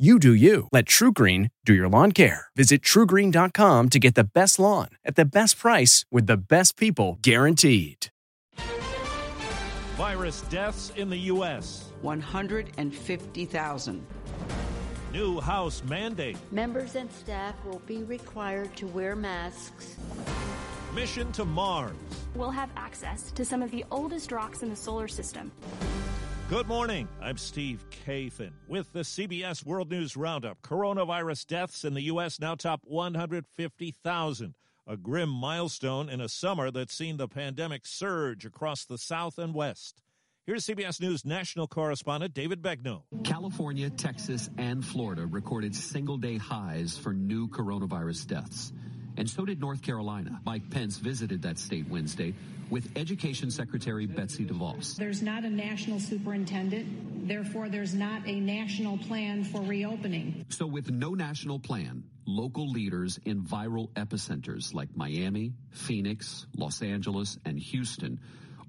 You do you. Let TrueGreen do your lawn care. Visit truegreen.com to get the best lawn at the best price with the best people guaranteed. Virus deaths in the U.S. 150,000. New House mandate. Members and staff will be required to wear masks. Mission to Mars. We'll have access to some of the oldest rocks in the solar system. Good morning. I'm Steve Kathan with the CBS World News Roundup. Coronavirus deaths in the U.S. now top 150,000, a grim milestone in a summer that's seen the pandemic surge across the South and West. Here's CBS News national correspondent David Begnaud. California, Texas, and Florida recorded single day highs for new coronavirus deaths. And so did North Carolina. Mike Pence visited that state Wednesday with Education Secretary Betsy DeVos. There's not a national superintendent. Therefore, there's not a national plan for reopening. So, with no national plan, local leaders in viral epicenters like Miami, Phoenix, Los Angeles, and Houston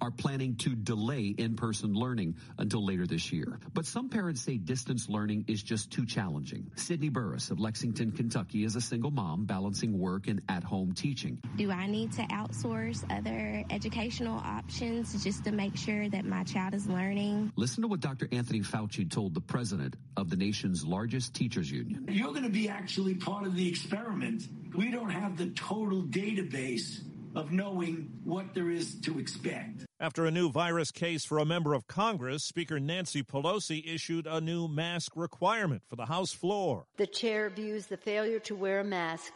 are planning to delay in-person learning until later this year. But some parents say distance learning is just too challenging. Sydney Burris of Lexington, Kentucky is a single mom balancing work and at-home teaching. Do I need to outsource other educational options just to make sure that my child is learning? Listen to what Dr. Anthony Fauci told the president of the nation's largest teachers union. You're going to be actually part of the experiment. We don't have the total database of knowing what there is to expect. After a new virus case for a member of Congress, Speaker Nancy Pelosi issued a new mask requirement for the House floor. The chair views the failure to wear a mask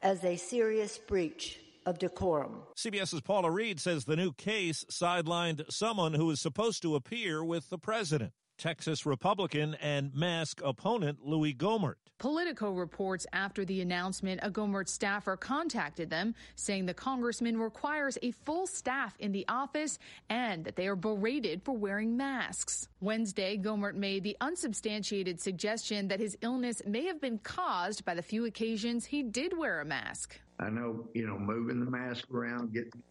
as a serious breach of decorum. CBS's Paula Reid says the new case sidelined someone who was supposed to appear with the president. Texas Republican and mask opponent Louis Gohmert. Politico reports after the announcement, a Gohmert staffer contacted them saying the congressman requires a full staff in the office and that they are berated for wearing masks. Wednesday, Gohmert made the unsubstantiated suggestion that his illness may have been caused by the few occasions he did wear a mask. I know, you know, moving the mask around, getting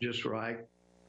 just right,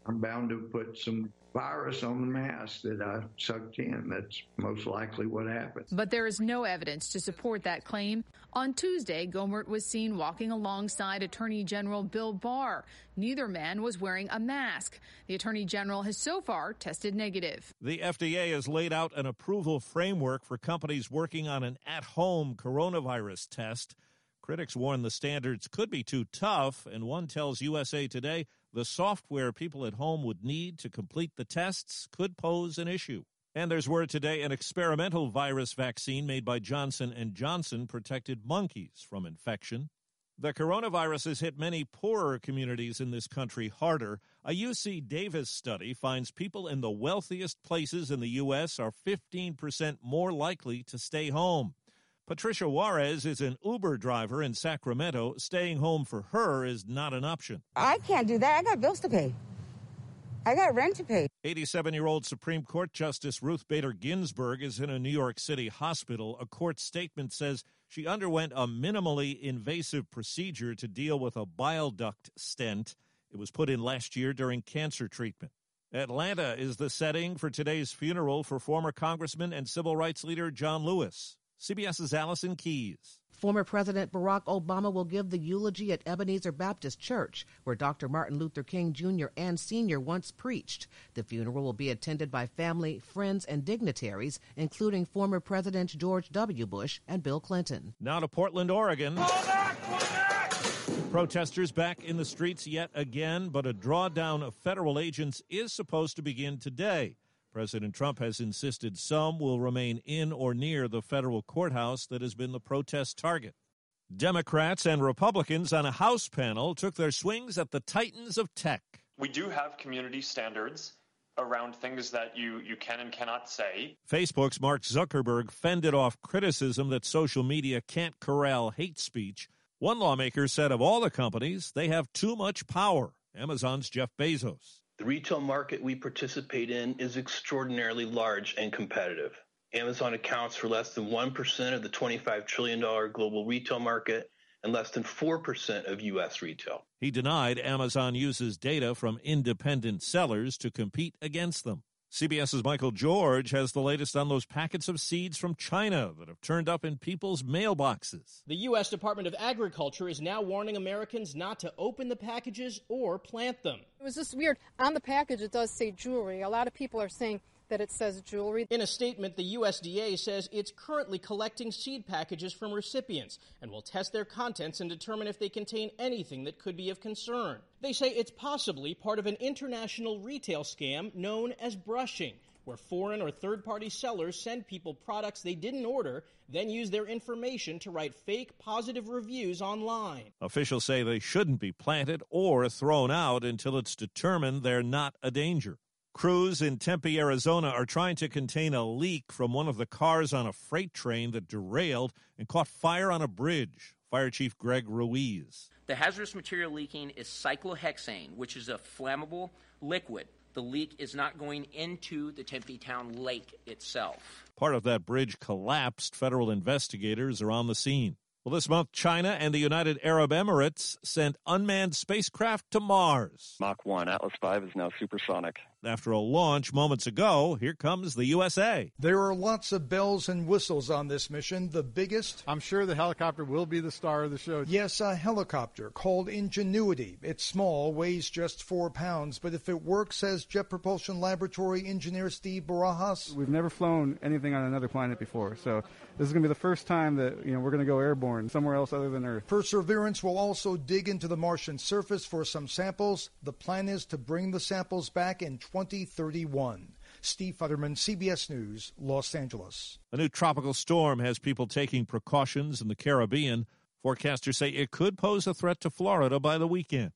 I'm bound to put some virus on the mask that I sucked in. That's most likely what happened. But there is no evidence to support that claim. On Tuesday, Gohmert was seen walking alongside Attorney General Bill Barr. Neither man was wearing a mask. The Attorney General has so far tested negative. The FDA has laid out an approval framework for companies working on an at home coronavirus test. Critics warn the standards could be too tough, and one tells USA Today the software people at home would need to complete the tests could pose an issue. And there's word today an experimental virus vaccine made by Johnson & Johnson protected monkeys from infection. The coronavirus has hit many poorer communities in this country harder. A UC Davis study finds people in the wealthiest places in the U.S. are 15% more likely to stay home. Patricia Juarez is an Uber driver in Sacramento. Staying home for her is not an option. I can't do that. I got bills to pay. I got rent to pay. 87 year old Supreme Court Justice Ruth Bader Ginsburg is in a New York City hospital. A court statement says she underwent a minimally invasive procedure to deal with a bile duct stent. It was put in last year during cancer treatment. Atlanta is the setting for today's funeral for former Congressman and civil rights leader John Lewis. CBS's Allison Keyes. Former President Barack Obama will give the eulogy at Ebenezer Baptist Church, where Dr. Martin Luther King Jr. and Sr. once preached. The funeral will be attended by family, friends, and dignitaries, including former President George W. Bush and Bill Clinton. Now to Portland, Oregon. Protesters back in the streets yet again, but a drawdown of federal agents is supposed to begin today. President Trump has insisted some will remain in or near the federal courthouse that has been the protest target. Democrats and Republicans on a House panel took their swings at the titans of tech. We do have community standards around things that you, you can and cannot say. Facebook's Mark Zuckerberg fended off criticism that social media can't corral hate speech. One lawmaker said of all the companies, they have too much power. Amazon's Jeff Bezos. The retail market we participate in is extraordinarily large and competitive. Amazon accounts for less than 1% of the $25 trillion global retail market and less than 4% of U.S. retail. He denied Amazon uses data from independent sellers to compete against them. CBS's Michael George has the latest on those packets of seeds from China that have turned up in people's mailboxes. The U.S. Department of Agriculture is now warning Americans not to open the packages or plant them. It was just weird. On the package, it does say jewelry. A lot of people are saying that it says jewelry. In a statement, the USDA says it's currently collecting seed packages from recipients and will test their contents and determine if they contain anything that could be of concern. They say it's possibly part of an international retail scam known as brushing. Where foreign or third party sellers send people products they didn't order, then use their information to write fake positive reviews online. Officials say they shouldn't be planted or thrown out until it's determined they're not a danger. Crews in Tempe, Arizona are trying to contain a leak from one of the cars on a freight train that derailed and caught fire on a bridge. Fire Chief Greg Ruiz. The hazardous material leaking is cyclohexane, which is a flammable liquid. The leak is not going into the Tempe Town Lake itself. Part of that bridge collapsed. Federal investigators are on the scene. Well, this month, China and the United Arab Emirates sent unmanned spacecraft to Mars. Mach 1, Atlas V is now supersonic. After a launch moments ago, here comes the USA. There are lots of bells and whistles on this mission. The biggest? I'm sure the helicopter will be the star of the show. Yes, a helicopter called Ingenuity. It's small, weighs just four pounds, but if it works, says Jet Propulsion Laboratory engineer Steve Barajas. We've never flown anything on another planet before, so this is going to be the first time that you know we're going to go airborne somewhere else other than Earth. Perseverance will also dig into the Martian surface for some samples. The plan is to bring the samples back in 2031. Steve Futterman, CBS News, Los Angeles. A new tropical storm has people taking precautions in the Caribbean. Forecasters say it could pose a threat to Florida by the weekend.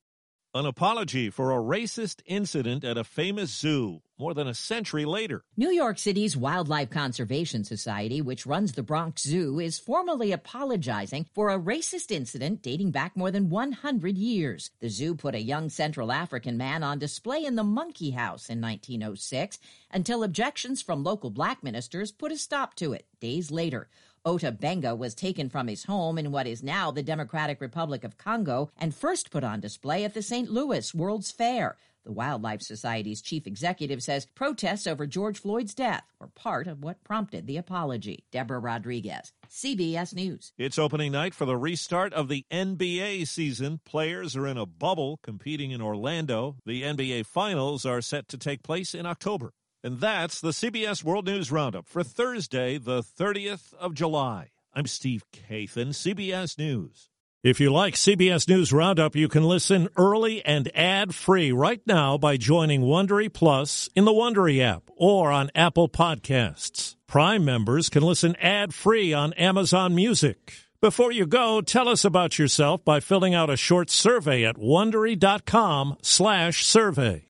An apology for a racist incident at a famous zoo more than a century later. New York City's Wildlife Conservation Society, which runs the Bronx Zoo, is formally apologizing for a racist incident dating back more than 100 years. The zoo put a young Central African man on display in the Monkey House in 1906 until objections from local black ministers put a stop to it days later. Ota Benga was taken from his home in what is now the Democratic Republic of Congo and first put on display at the St. Louis World's Fair. The Wildlife Society's chief executive says protests over George Floyd's death were part of what prompted the apology. Deborah Rodriguez, CBS News. It's opening night for the restart of the NBA season. Players are in a bubble competing in Orlando. The NBA Finals are set to take place in October. And that's the CBS World News Roundup for Thursday, the 30th of July. I'm Steve Kathan, CBS News. If you like CBS News Roundup, you can listen early and ad-free right now by joining Wondery Plus in the Wondery app or on Apple Podcasts. Prime members can listen ad-free on Amazon Music. Before you go, tell us about yourself by filling out a short survey at wondery.com/survey.